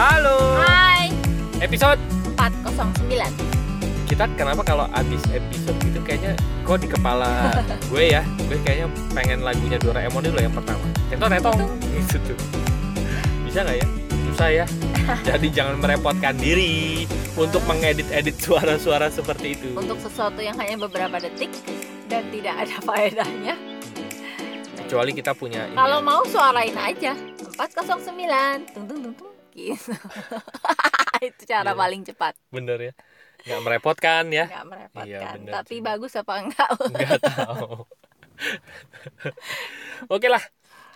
Halo. Hai, Episode 409 kita kenapa kalau abis episode gitu kayaknya kok di kepala gue ya, gue kayaknya pengen lagunya Doraemon itu loh yang pertama. Tetong tetong gitu tuh. Bisa nggak ya? Susah ya. Jadi jangan merepotkan diri untuk mengedit-edit suara-suara seperti itu. Untuk sesuatu yang hanya beberapa detik dan tidak ada faedahnya Kecuali kita punya ini. Kalau ya. mau suarain aja 409 Tung tung tung tung gitu. Itu cara Iya. paling cepat bener ya. Nggak merepotkan ya. nggak merepotkan Iya, bener Tapi sih. bagus apa enggak nggak tahu. Oke lah,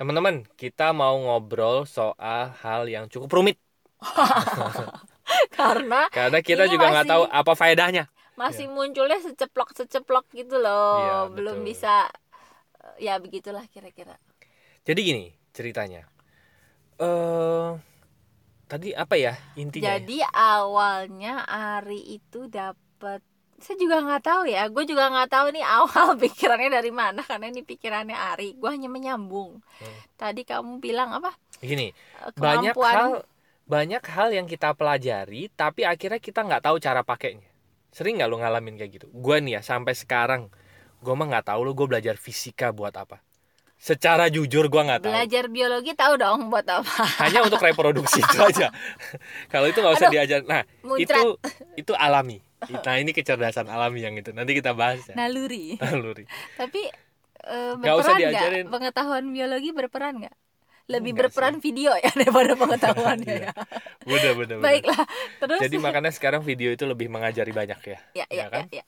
teman-teman, kita mau ngobrol soal hal yang cukup rumit Karena karena kita juga nggak tahu apa faedahnya. masih munculnya seceplok-seceplok gitu loh Iya, Belum betul. bisa Ya begitulah kira-kira Jadi gini ceritanya. Eh tadi apa ya intinya? Jadi awalnya Ari itu dapat saya juga nggak tahu ya, gue juga nggak tahu nih awal pikirannya dari mana karena ini pikirannya Ari. Gue hanya menyambung. Hmm. Tadi kamu bilang apa? Gini, Eh, banyak Kemampuan hal banyak hal yang kita pelajari tapi akhirnya kita nggak tahu cara pakainya. Sering nggak lo ngalamin kayak gitu? Gue nih ya sampai sekarang gue mah nggak tahu lo gue belajar fisika buat apa. Secara jujur gue nggak tahu. belajar biologi tahu dong buat apa? hanya untuk reproduksi itu aja kalau itu nggak usah Aduh, diajar nah muncrat. itu itu alami nah ini kecerdasan alami yang itu nanti kita bahas ya Naluri. naluri Tapi usah berperan nggak? diajarin. Pengetahuan biologi berperan nggak? Lebih Nggak berperan video ya daripada pengetahuannya Iya. ya. bener bener, bener. Baiklah. Terus jadi makanya sekarang video itu lebih mengajari banyak ya ya, ya ya, kan? ya, ya.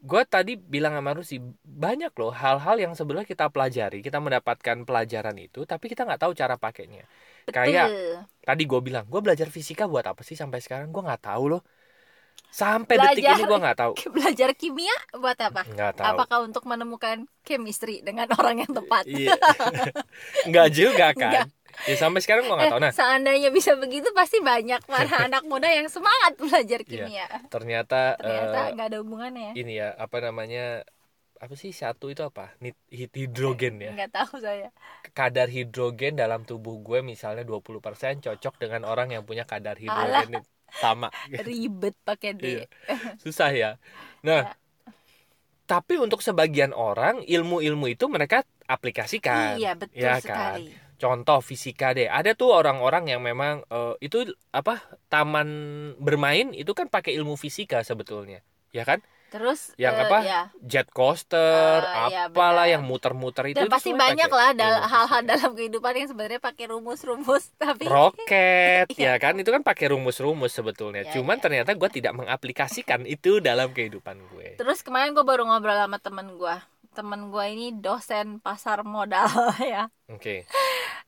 Gue tadi bilang sama Rusi banyak loh hal-hal yang sebenarnya kita pelajari kita mendapatkan pelajaran itu tapi kita nggak tahu cara pakainya kayak tadi gue bilang gue belajar fisika buat apa sih sampai sekarang gue nggak tahu loh sampai detik Belajar- ini gue nggak tahu Belajar kimia buat apa? nggak tahu Apakah untuk menemukan chemistry dengan orang yang tepat? Iya. Enggak juga kan. Nggak. Ya sampai sekarang gua nggak tahu. Nah, Eh, seandainya bisa begitu pasti banyak para anak muda yang semangat belajar kimia. ternyata, Ternyata Iya. eh, nggak ada hubungannya ya. ini ya apa namanya apa sih satu itu apa? Hidrogen ya. Nggak tahu saya. Kadar hidrogen dalam tubuh gue misalnya 20% cocok dengan orang yang punya kadar Alah. hidrogen itu sama. Ribet pakai D. Iya. Susah ya. Nah, Ya. tapi untuk sebagian orang ilmu-ilmu itu mereka aplikasikan. Iya betul ya kan? Contoh fisika deh ada tuh orang-orang yang memang eh, itu apa taman bermain itu kan pakai ilmu fisika sebetulnya ya kan Terus Yang eh, apa? ya. jet coaster iya, apalah benar. yang muter-muter itu Dan itu pasti banyak pakai lah dal- hal-hal dalam kehidupan yang sebenarnya pakai rumus-rumus tapi roket Iya. ya kan itu kan pakai rumus-rumus sebetulnya Iya, cuman iya. ternyata gue tidak mengaplikasikan itu dalam kehidupan gue Terus kemarin gue baru ngobrol sama temen gue Temen gue ini dosen pasar modal ya. Oke.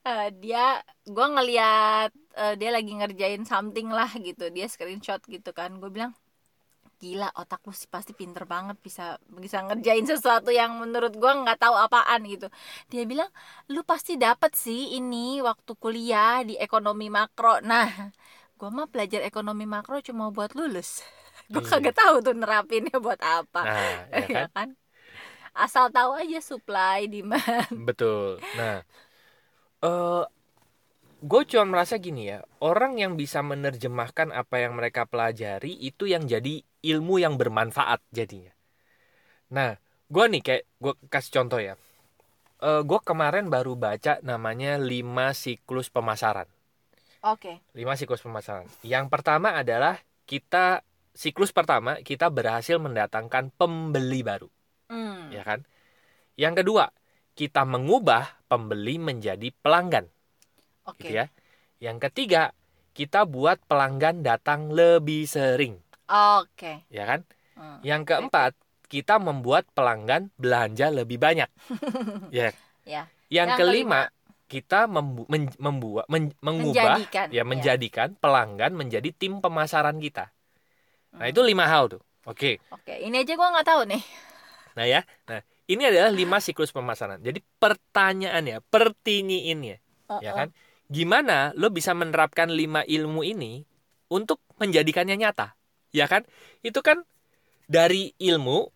Eh, Dia, gue ngeliat eh, dia lagi ngerjain something lah gitu. Dia screenshot gitu kan. Gue bilang, gila otak lu sih pasti pinter banget bisa bisa ngerjain sesuatu yang menurut gue nggak tahu apaan gitu. Dia bilang lu pasti dapat sih ini waktu kuliah di ekonomi makro. Nah gue mah belajar ekonomi makro cuma buat lulus. Gue Iya. kagak tahu tuh nerapinnya buat apa. Nah ya kan? ya kan asal tahu aja supply demand Betul. Nah, eh gue cuma merasa gini ya, orang yang bisa menerjemahkan apa yang mereka pelajari itu yang jadi ilmu yang bermanfaat jadinya. Nah, gue nih kayak gue kasih contoh ya. Eh gue kemarin baru baca namanya 5 siklus pemasaran. oke 5 siklus pemasaran. Yang pertama adalah kita siklus pertama kita berhasil mendatangkan pembeli baru hmm. ya kan? Yang kedua, kita mengubah pembeli menjadi pelanggan, oke gitu ya. Yang ketiga, kita buat pelanggan datang lebih sering, oke ya kan? Hmm. Yang keempat, kita membuat pelanggan belanja lebih banyak. ya. Ya. Yang, Yang kelima, kita membu- men- membuat men- mengubah menjadikan ya menjadikan pelanggan menjadi tim pemasaran kita. Nah, Hmm. itu lima hal tuh. Oke. oke ini aja gue nggak tahu nih Nah ya, nah ini adalah lima siklus pemasaran. Jadi pertanyaannya, pertinyiinnya, ya kan? Gimana lo bisa menerapkan lima ilmu ini untuk menjadikannya nyata, ya kan? Itu kan dari ilmu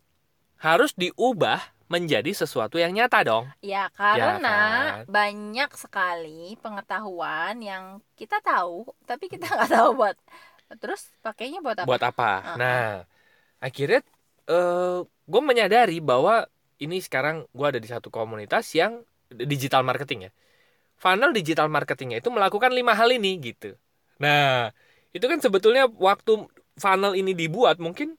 harus diubah menjadi sesuatu yang nyata dong. Ya, karena kan? banyak sekali pengetahuan yang kita tahu, tapi kita nggak tahu buat terus pakainya buat apa? Buat apa? Uh-uh. Nah, akhirnya eh gue menyadari bahwa ini sekarang gue ada di satu komunitas yang digital marketing ya. Funnel digital marketingnya itu melakukan lima hal ini gitu. Nah, itu kan sebetulnya waktu funnel ini dibuat mungkin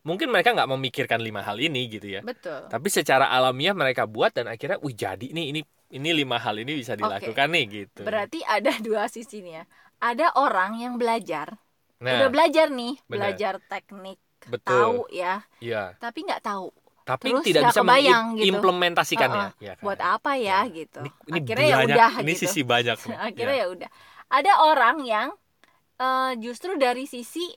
mungkin mereka nggak memikirkan lima hal ini gitu ya. Betul. Tapi secara alamiah mereka buat dan akhirnya, wih jadi nih ini ini lima hal ini bisa dilakukan nih gitu. Berarti ada dua sisi nih ya. Ada orang yang belajar, Nah, udah belajar nih, benar. belajar teknik, betul. tahu ya, Iya. tapi nggak tahu Tapi Terus tidak bisa kebayang gitu. mengimplementasikannya. Uh-uh. ya kan? buat apa ya Nah, gitu. Ini, ini Akhirnya ya banyak, udah ini gitu. sisi banyak. Akhirnya Ya. ya udah. Ada orang yang eh, justru dari sisi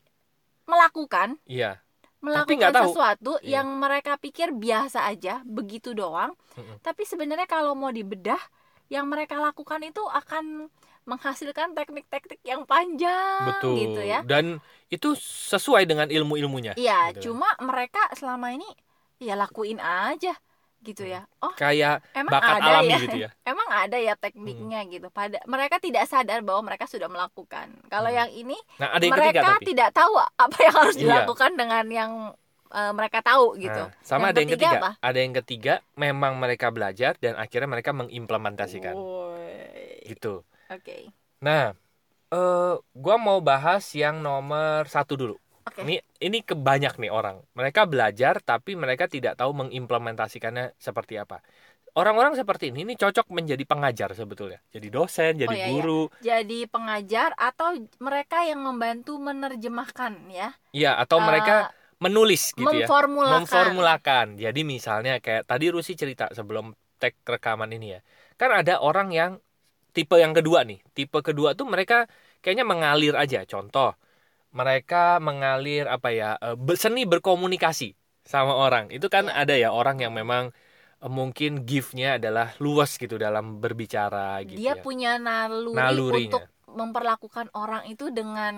melakukan Iya. melakukan nggak tahu. sesuatu Iya. yang mereka pikir biasa aja begitu doang Mm-mm. tapi sebenarnya kalau mau dibedah yang mereka lakukan itu akan menghasilkan teknik-teknik yang panjang Betul. gitu ya Dan itu sesuai dengan ilmu-ilmunya. iya gitu. cuma mereka selama ini ya lakuin aja gitu ya oh Kayak emang bakat ada alami ya gitu ya. emang ada ya tekniknya gitu pada mereka tidak sadar bahwa mereka sudah melakukan kalau Hmm. yang ini Nah, ada yang mereka ketiga tapi. tidak tahu apa yang harus Iya. dilakukan dengan yang eh, mereka tahu gitu Nah, sama Yang ada yang ketiga ketiga. apa? Ada yang ketiga memang mereka belajar dan akhirnya mereka mengimplementasikan Woi. gitu. Oke Nah, eh gua mau bahas yang nomor satu dulu. oke Ini ini kebanyak nih orang. Mereka belajar tapi mereka tidak tahu mengimplementasikannya seperti apa. Orang-orang seperti ini ini cocok menjadi pengajar sebetulnya. Jadi dosen, jadi Oh, iya, iya. guru. jadi pengajar atau mereka yang membantu menerjemahkan ya Iya, atau mereka Eh, menulis gitu ya. memformulakan Memformulakan. Jadi misalnya kayak tadi Rusi cerita sebelum tag rekaman ini ya. Kan ada orang yang tipe yang kedua nih. Tipe kedua tuh mereka kayaknya mengalir aja. Contoh, mereka mengalir apa ya? eh, seni berkomunikasi sama orang. Itu kan Iya. ada ya orang yang memang eh, mungkin gift-nya adalah luas gitu dalam berbicara gitu dia ya. punya naluri Nalurinya. untuk memperlakukan orang itu dengan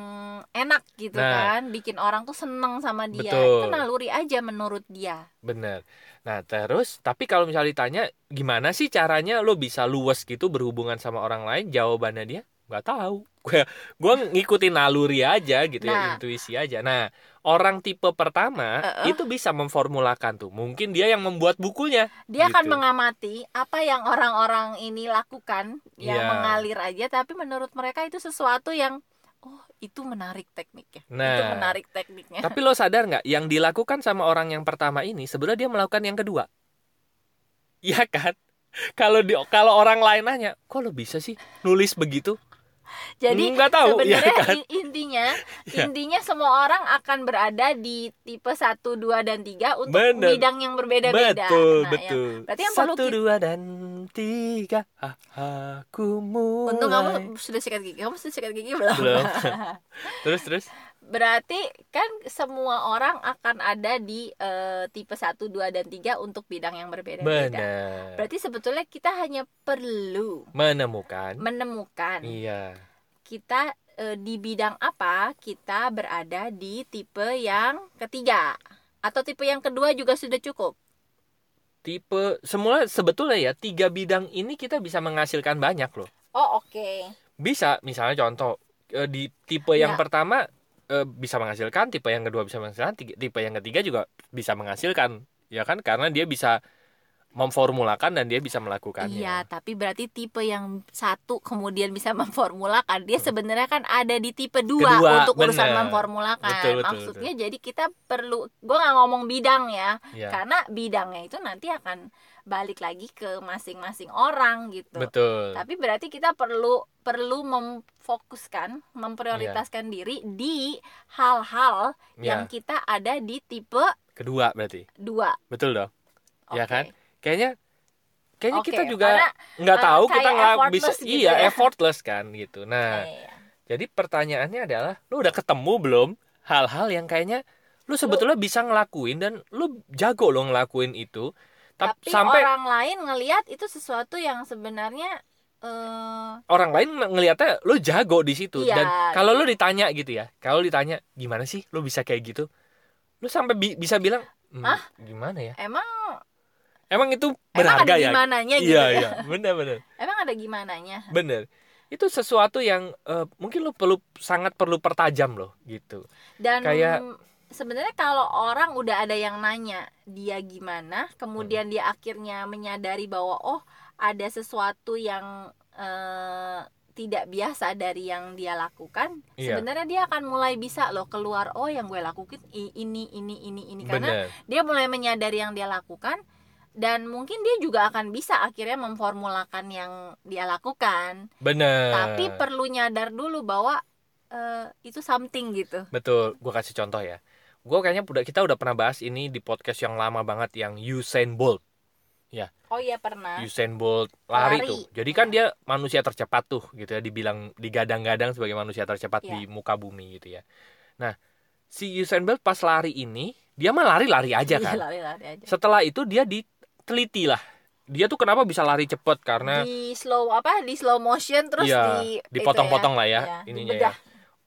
enak gitu Nah. kan bikin orang tuh seneng sama dia Betul. itu naluri aja menurut dia Bener. Nah terus, tapi kalau misalnya ditanya gimana sih caranya lo bisa luas gitu berhubungan sama orang lain, jawabannya dia nggak tahu. Gue gue ngikutin naluri aja gitu Nah. ya, intuisi aja. Nah orang tipe pertama Uh-uh. itu bisa memformulakan tuh. Mungkin dia yang membuat bukunya. dia akan Gitu. mengamati apa yang orang-orang ini lakukan yang Iya. mengalir aja tapi menurut mereka itu sesuatu yang oh itu menarik tekniknya itu Nah. menarik tekniknya Tapi lo sadar nggak, yang dilakukan sama orang yang pertama ini sebenarnya dia melakukan yang kedua. Iya kan? Kalau di kalau orang lain nanya, kok lo bisa sih nulis begitu? jadi nggak tahu, ya sebenarnya kan? in- intinya Ya. intinya semua orang akan berada di tipe 1, 2 dan 3 untuk Bener. bidang yang berbeda-beda Betul, Nah, yang- betul. berarti yang perlu Satu, kita- dua, dan tiga. Ah, aku mulai. Untung kamu sudah sikat gigi. Kamu sudah sikat gigi belum? Belum. Terus, terus. Berarti kan semua orang akan ada di eh, tipe 1, 2 dan 3 untuk bidang yang berbeda-beda. Benar. Berarti sebetulnya kita hanya perlu Menemukan. menemukan Iya. kita eh, di bidang apa kita berada di tipe yang ketiga atau tipe yang kedua juga sudah cukup. Tipe, semula sebetulnya ya, tiga bidang ini kita bisa menghasilkan banyak loh. Oh, oke. Bisa, misalnya contoh, eh, di tipe yang Ya. pertama eh, bisa menghasilkan, tipe yang kedua bisa menghasilkan, tipe yang ketiga juga bisa menghasilkan. Ya kan, karena dia bisa memformulakan dan dia bisa melakukannya. Iya, tapi berarti tipe yang satu kemudian bisa memformulakan, dia sebenarnya kan ada di tipe dua. Kedua, untuk urusan bener. memformulakan. Betul, betul, Maksudnya jadi kita perlu, gue nggak ngomong bidang ya, Iya. karena bidangnya itu nanti akan balik lagi ke masing-masing orang gitu. Betul. Tapi berarti kita perlu perlu memfokuskan, memprioritaskan diri di hal-hal yang Iya. kita ada di tipe Kedua berarti. dua. Betul dong. Ya Oke. kan? Kayaknya kayaknya Oke, kita juga nggak eh, tahu kita nggak bisa gitu iya ya. effortless kan gitu. Nah, Iya. jadi pertanyaannya adalah lu udah ketemu belum hal-hal yang kayaknya lu sebetulnya bisa ngelakuin dan lu jago lo ngelakuin itu. Tap- tapi sampai orang lain ngelihat itu sesuatu yang sebenarnya eh orang lain ng- ngelihatnya lu jago di situ Iya, dan kalau lu ditanya gitu ya kalau ditanya gimana sih lu bisa kayak gitu lu sampai bi- bisa bilang Hmm, Hah? gimana ya emang emang itu emang berharga ada ya? gimananya gitu iya ya? iya. Bener bener. Emang ada gimananya? Bener. Itu sesuatu yang eh, mungkin lo perlu sangat perlu pertajam loh gitu. Dan Kayak- sebenarnya kalau orang udah ada yang nanya dia gimana Hmm. kemudian dia akhirnya menyadari bahwa oh ada sesuatu yang eh, tidak biasa dari yang dia lakukan Iya. sebenarnya dia akan mulai bisa loh keluar oh yang gue lakukan ini ini ini ini. Karena bener. dia mulai menyadari yang dia lakukan dan mungkin dia juga akan bisa akhirnya memformulakan yang dia lakukan. Bener. Tapi perlu nyadar dulu bahwa eh, itu something gitu. Betul. Gue kasih contoh ya. Gue kayaknya udah kita udah pernah bahas ini di podcast yang lama banget yang Usain Bolt. Oh iya pernah. Usain Bolt lari, Lari. tuh. Jadi kan dia manusia tercepat tuh gitu ya. Dibilang digadang-gadang sebagai manusia tercepat Iya. di muka bumi gitu ya. Nah si Usain Bolt pas lari ini dia mah lari-lari aja Iya, kan? lari-lari aja. Setelah itu dia diteliti lah dia tuh kenapa bisa lari cepet? Karena di slow apa? Di slow motion terus Iya, di dipotong-potong lah ya Iya, ininya ya.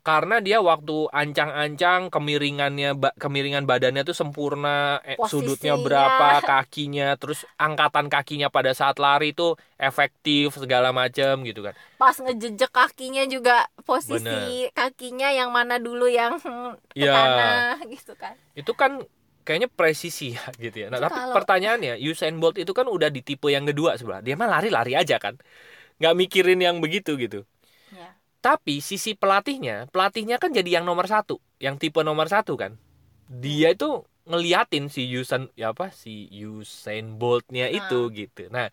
karena dia waktu ancang-ancang kemiringannya ba- kemiringan badannya tuh sempurna eh, sudutnya berapa kakinya terus angkatan kakinya pada saat lari tuh efektif segala macam gitu kan. Pas ngejejek kakinya juga posisi kakinya yang mana dulu yang ke tanah gitu kan. Itu kan kayaknya presisi ya gitu ya. Nah Itu tapi kalau- pertanyaannya Usain Bolt itu kan udah di tipe yang kedua sebelah. Dia mah lari-lari aja kan. Nggak mikirin yang begitu gitu. Ya. Tapi sisi pelatihnya, pelatihnya kan jadi yang nomor satu, yang tipe nomor satu kan. Dia itu ngeliatin si Usain, ya apa si Usain Boltnya itu gitu. Nah,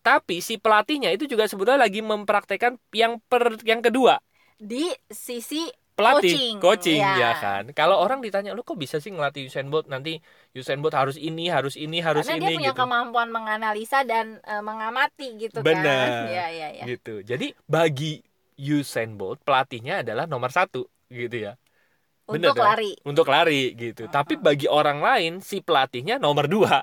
tapi si pelatihnya itu juga sebetulnya lagi mempraktekkan yang per yang kedua. Di sisi pelatih Coaching, ya. ya kan. Kalau orang ditanya lu kok bisa sih ngelatih Usain Bolt nanti Usain Bolt harus ini harus ini harus karena ini dia punya gitu. kemampuan menganalisa dan eh, mengamati gitu Benar. kan ya ya ya gitu. Jadi bagi Usain Bolt pelatihnya adalah nomor satu gitu ya. Bener untuk kan? lari untuk lari gitu. Uh-uh. Tapi bagi orang lain si pelatihnya nomor dua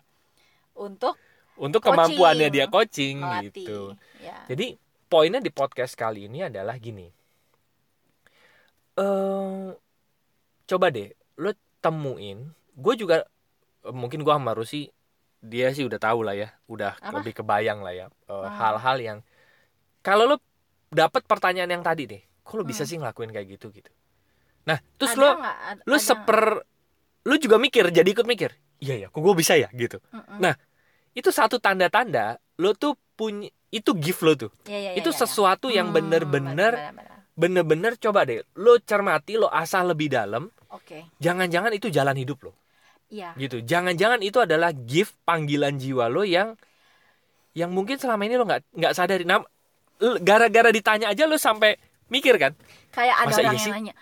untuk untuk Coaching. kemampuannya dia coaching melatih gitu. ya Jadi poinnya di podcast kali ini adalah gini. Eh coba deh lo temuin. Gue juga mungkin gue sama Rusi dia sih udah tahu lah ya, udah Apa? lebih kebayang lah ya eh, Hmm. hal-hal yang kalau lo dapat pertanyaan yang tadi deh, kok lo bisa Hmm. sih ngelakuin kayak gitu gitu. Nah, terus Ada lo lu ada seper lu juga mikir jadi ikut mikir iya ya kok gue bisa ya gitu nggak? Mm-mm. Nah, itu satu tanda-tanda lo tuh punya itu gift lo tuh Ya, ya, ya, itu ya, ya. sesuatu yang Hmm, bener-bener benar-benar. Bener-bener coba deh lo cermati lo asah lebih dalam. Oke. Jangan-jangan itu jalan hidup lo. Iya. Gitu. Jangan-jangan itu adalah gift panggilan jiwa lo yang yang mungkin selama ini lo nggak nggak sadari. Nah gara-gara ditanya aja lo sampai mikir kan? Kayak ada Masa orang iya yang sih? nanya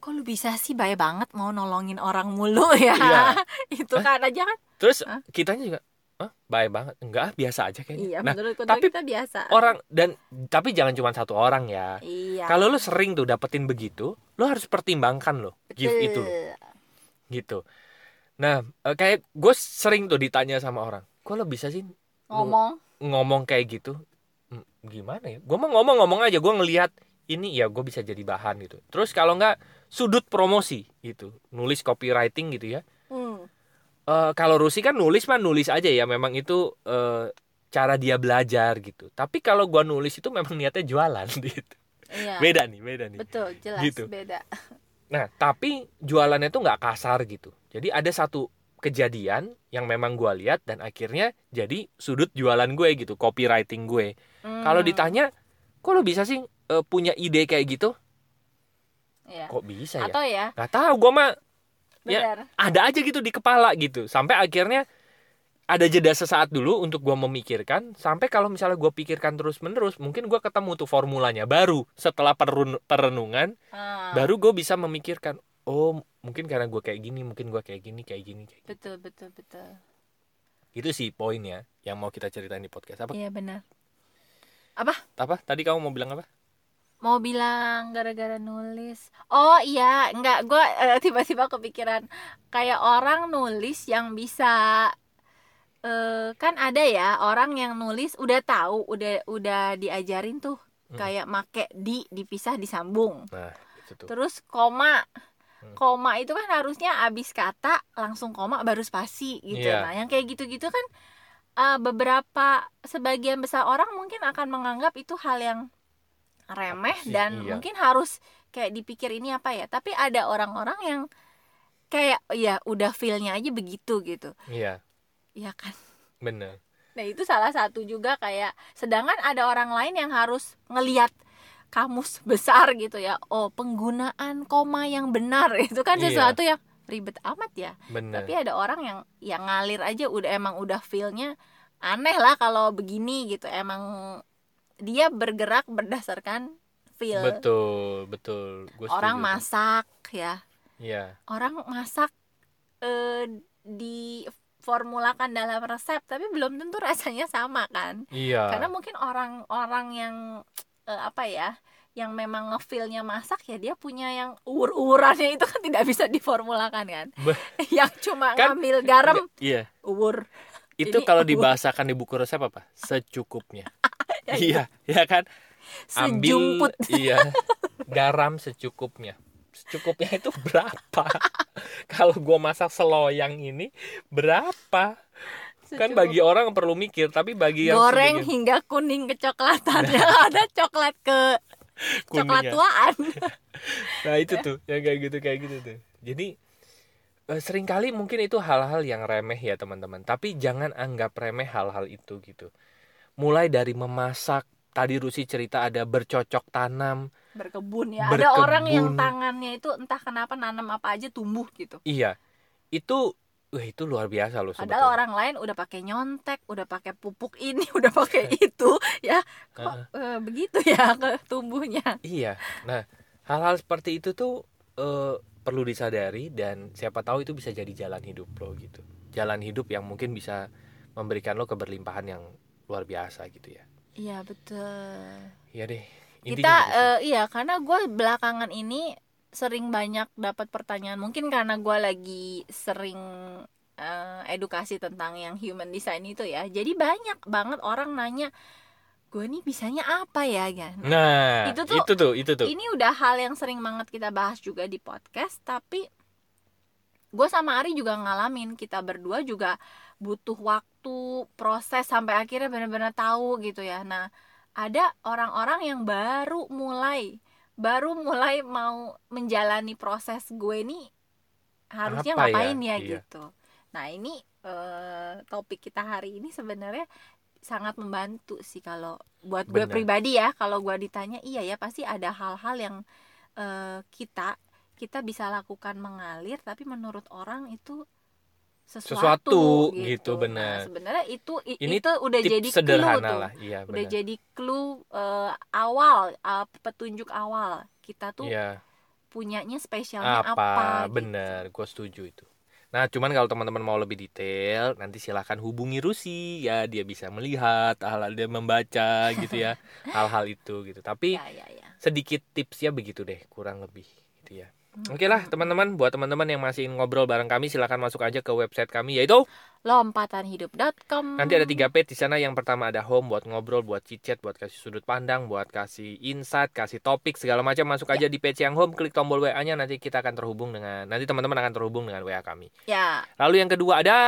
kok lu bisa sih baik banget mau nolongin orang mulu ya? Iya. itu kan aja kan? Terus Hah? kitanya juga ah baik banget. Enggak ah, biasa aja kayaknya. Iya nah tapi kita biasa. orang dan tapi jangan cuma satu orang ya. Iya. Kalau lo sering tuh dapetin begitu lo harus pertimbangkan lo gift itu loh, gitu. Nah eh, kayak gue sering tuh ditanya sama orang kok lo bisa sih ngomong. ngomong kayak gitu? "Hmm, gimana ya? Gue mah ngomong-ngomong aja gue ngelihat ini ya gue bisa jadi bahan gitu. Terus kalau nggak sudut promosi gitu. Nulis copywriting gitu ya Eh, kalau Rusi kan nulis mah nulis aja ya memang itu eh, cara dia belajar gitu. Tapi kalau gua nulis itu memang niatnya jualan gitu. Iya. Beda nih beda nih. Betul jelas Gitu. beda. Nah tapi jualannya tuh nggak kasar gitu. Jadi ada satu kejadian yang memang gua lihat dan akhirnya jadi sudut jualan gue gitu copywriting gue. Hmm. kalau ditanya kok lo bisa sih eh, punya ide kayak gitu? Iya. kok bisa ya? Atau ya? Nggak tahu gua mah Ya. ada aja gitu di kepala gitu. Sampai akhirnya ada jeda sesaat dulu untuk gua memikirkan. Sampai kalau misalnya gua pikirkan terus menerus mungkin gua ketemu tuh formulanya baru setelah perun- perenungan. Ah, baru gue bisa memikirkan oh mungkin karena gua kayak gini mungkin gua kayak gini kayak gini kayak gini. betul betul betul. Itu sih poinnya yang mau kita ceritain di podcast. Apa? Iya benar. Apa? Tadi kamu mau bilang apa mau bilang gara-gara nulis oh iya enggak gue tiba-tiba kepikiran kayak orang nulis yang bisa eh kan ada ya orang yang nulis udah tahu udah udah diajarin tuh Hmm. kayak make di dipisah disambung nah itu tuh terus koma Hmm. koma itu kan harusnya abis kata langsung koma baru spasi gitu Iya. nah yang kayak gitu-gitu kan eh, beberapa sebagian besar orang mungkin akan menganggap itu hal yang remeh dan Iya. mungkin harus kayak dipikir ini apa ya. Tapi ada orang-orang yang kayak ya udah feelnya aja begitu gitu. Iya. Ya kan? Bener. Nah itu salah satu juga kayak Sedangkan ada orang lain yang harus ngeliat kamus besar gitu ya. Oh penggunaan koma yang benar. Itu kan Iya. sesuatu yang ribet amat ya. Bener. Tapi ada orang yang yang ngalir aja udah emang udah feelnya Aneh lah kalau begini gitu. Emang dia bergerak berdasarkan feel. Betul betul. Gua Orang setuju masak ya. Iya. Orang masak eh, diformulakan dalam resep Tapi belum tentu rasanya sama kan? Iya. Karena mungkin orang-orang yang eh, apa ya yang memang ngefeelnya masak ya dia punya yang uur-uurannya itu kan tidak bisa diformulakan kan? Yang cuma Kan- ngambil garam iya. uur itu Ini kalau dibahasakan di buku resep apa? Secukupnya iya ya kan? Ambil sejumput. iya. Garam secukupnya. Secukupnya itu berapa? Kalau gua masak seloyang ini berapa? Kan Secukup. bagi orang perlu mikir tapi bagi yang goreng sebagian hingga kuning kecoklatan. Yang ada coklat ke coklat kuningnya. tuaan. Nah itu tuh yang kayak gitu kayak gitu tuh. Jadi eh, sering kali mungkin itu hal-hal yang remeh ya teman-teman. Tapi jangan anggap remeh hal-hal itu gitu mulai dari memasak tadi Rusi cerita ada bercocok tanam berkebun ya ada orang yang Berkebun. tangannya itu entah kenapa nanam apa aja tumbuh gitu iya itu wah itu luar biasa loh Padahal sebetulnya orang lain udah pakai nyontek, udah pakai pupuk ini, udah pakai itu, ya kok eh, begitu ya ke tumbuhnya. Iya. Nah, hal-hal seperti itu tuh eh, perlu disadari dan siapa tahu itu bisa jadi jalan hidup lo gitu. Jalan hidup yang mungkin bisa memberikan lo keberlimpahan yang luar biasa gitu ya. Iya betul. Iya deh. Kita gitu eh, iya karena gue belakangan ini sering banyak dapat pertanyaan. Mungkin karena gue lagi sering eh, edukasi tentang yang human design itu ya. Jadi banyak banget orang nanya, gue nih bisanya apa ya kan? nah, itu itu tuh- tuh, itu tuh. Ini udah hal yang sering banget kita bahas juga di podcast, tapi gue sama Ari juga ngalamin kita berdua juga butuh waktu proses sampai akhirnya benar-benar tahu gitu ya. Nah, ada orang-orang yang baru mulai baru mulai mau menjalani proses gue nih harusnya Apa ya? ngapain ya, Iya. gitu. Nah, ini eh, topik kita hari ini sebenarnya sangat membantu sih kalau buat gue Bener. pribadi ya kalau gue ditanya iya ya pasti ada hal-hal yang eh, kita kita bisa lakukan mengalir tapi menurut orang itu sesuatu, Sesuatu, gitu, benar. Nah, sebenarnya itu Ini itu udah jadi clue sederhana tuh lah, iya udah benar. jadi clue eh, awal eh, petunjuk awal kita tuh Iya, punyanya spesialnya apa, apa, gitu. bener, gue setuju itu. Nah, cuman kalau teman-teman mau lebih detail, nanti silahkan hubungi Rusi ya, dia bisa melihat hal-hal dia membaca gitu ya, hal-hal itu gitu. Tapi ya ya ya sedikit tipsnya begitu deh, kurang lebih gitu ya. Oke lah teman-teman, buat teman-teman yang masih ngobrol bareng kami, silahkan masuk aja ke website kami yaitu lompatanhidup.com nanti ada tiga page di sana. Yang pertama ada home buat ngobrol, buat chit-chat, buat kasih sudut pandang, buat kasih insight, kasih topik segala macam masuk aja di page yang home, klik tombol WA-nya nanti kita akan terhubung dengan nanti teman-teman akan terhubung dengan WA kami. ya Lalu yang kedua ada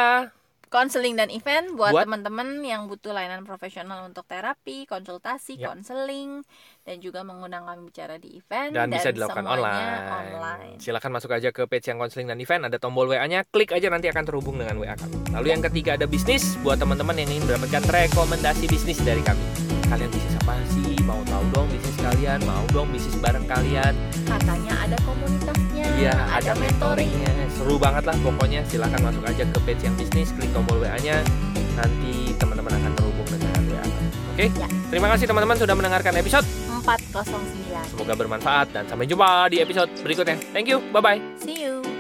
konseling dan event buat, Buat- teman-teman yang butuh layanan profesional untuk terapi, konsultasi, Ya. konseling dan juga mengundang kami bicara di event dan, bisa dilakukan online. online. Silakan masuk aja ke page yang konseling dan event, ada tombol WA-nya, klik aja nanti akan terhubung dengan WA kami. Lalu yang ketiga ada bisnis buat teman-teman yang ingin mendapatkan rekomendasi bisnis dari kami. Kalian bisnis apa sih? Mau tahu dong bisnis kalian? Mau dong bisnis bareng kalian? Katanya ada komunitasnya, Iya, ada mentoringnya. Seru banget lah pokoknya. Silakan masuk aja ke page yang bisnis, klik tombol WA-nya. Nanti teman-teman akan terhubung dengan WA. Oke? Ya. Terima kasih teman-teman sudah mendengarkan episode. 409. Semoga bermanfaat dan sampai jumpa di episode berikutnya. Thank you. Bye bye. See you.